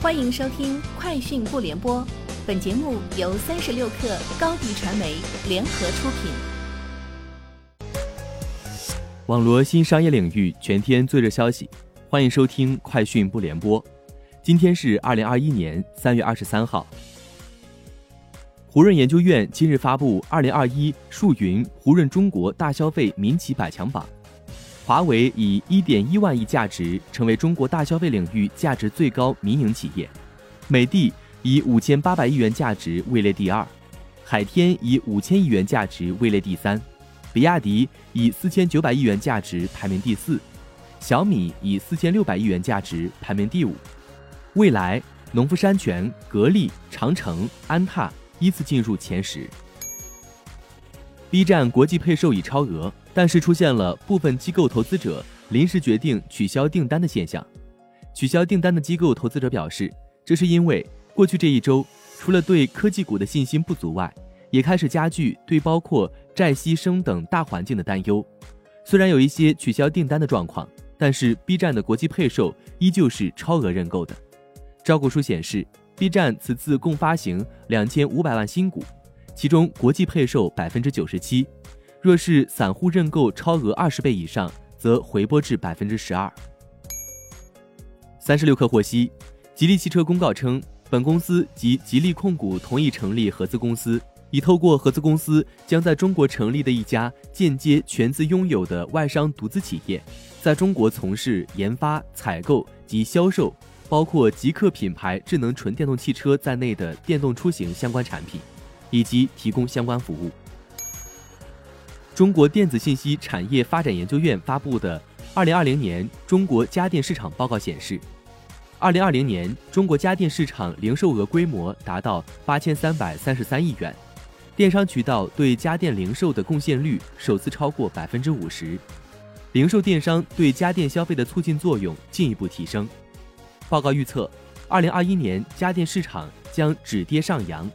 欢迎收听《快讯不联播》，本节目由三十六克高低传媒联合出品。网罗新商业领域全天最热消息，欢迎收听《快讯不联播》。今天是二零二一年三月二十三号。胡润研究院今日发布《二零二一数云胡润中国大消费民企百强榜》。华为以一点一万亿价值成为中国大消费领域价值最高民营企业，美的以五千八百亿元价值位列第二，海天以五千亿元价值位列第三，比亚迪以四千九百亿元价值排名第四，小米以四千六百亿元价值排名第五，未来、农夫山泉、格力、长城、安踏依次进入前十。B 站国际配售已超额。但是出现了部分机构投资者临时决定取消订单的现象。取消订单的机构投资者表示，这是因为过去这一周，除了对科技股的信心不足外，也开始加剧对包括债息升等大环境的担忧。虽然有一些取消订单的状况，但是 B 站的国际配售依旧是超额认购的。招股书显示，B 站此次共发行两千五百万新股，其中国际配售百分之九十七。若是散户认购超额二十倍以上，则回拨至百分之十二。三十六氪获悉，吉利汽车公告称，本公司及吉利控股同意成立合资公司，已透过合资公司将在中国成立的一家间接全资拥有的外商独资企业，在中国从事研发、采购及销售包括极客品牌智能纯电动汽车在内的电动出行相关产品，以及提供相关服务。中国电子信息产业发展研究院发布的《二零二零年中国家电市场报告》显示，二零二零年中国家电市场零售额规模达到八千三百三十三亿元，电商渠道对家电零售的贡献率首次超过百分之五十，零售电商对家电消费的促进作用进一步提升。报告预测，二零二一年家电市场将止跌上扬，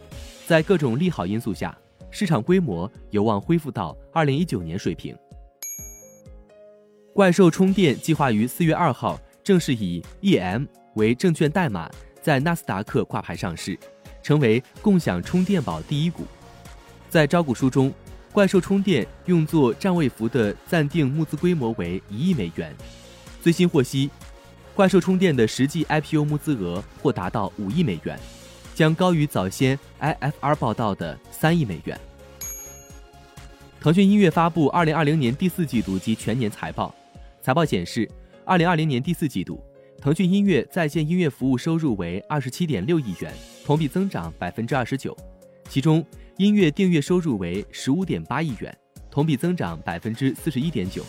在各种利好因素下。市场规模有望恢复到二零一九年水平。怪兽充电计划于四月二号正式以 EM 为证券代码在纳斯达克挂牌上市，成为共享充电宝第一股。在招股书中，怪兽充电用作占位符的暂定募资规模为一亿美元。最新获悉，怪兽充电的实际 IPO 募资额或达到五亿美元。将高于早先 IFR 报道的三亿美元。腾讯音乐发布二零二零年第四季度及全年财报，财报显示，二零二零年第四季度，腾讯音乐在线音乐服务收入为二十七点六亿元，同比增长百分之二十九，其中音乐订阅收入为十五点八亿元，同比增长百分之四十一点九，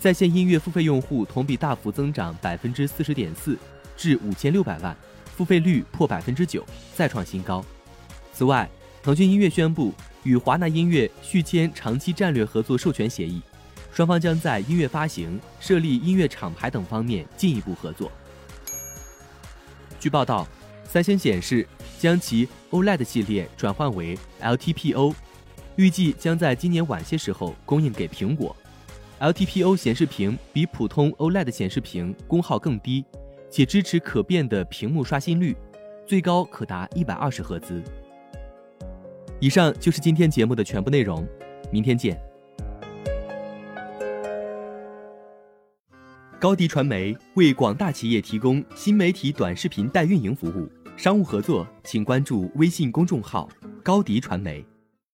在线音乐付费用户同比大幅增长百分之四十点四，至五千六百万。付费率破百分之九，再创新高。此外，腾讯音乐宣布与华纳音乐续签长期战略合作授权协议，双方将在音乐发行、设立音乐厂牌等方面进一步合作。据报道，三星显示将其 OLED 系列转换为 LTPO，预计将在今年晚些时候供应给苹果。LTPO 显示屏比普通 OLED 显示屏功耗更低。且支持可变的屏幕刷新率，最高可达一百二十赫兹。以上就是今天节目的全部内容，明天见。高迪传媒为广大企业提供新媒体短视频代运营服务，商务合作请关注微信公众号高迪传媒。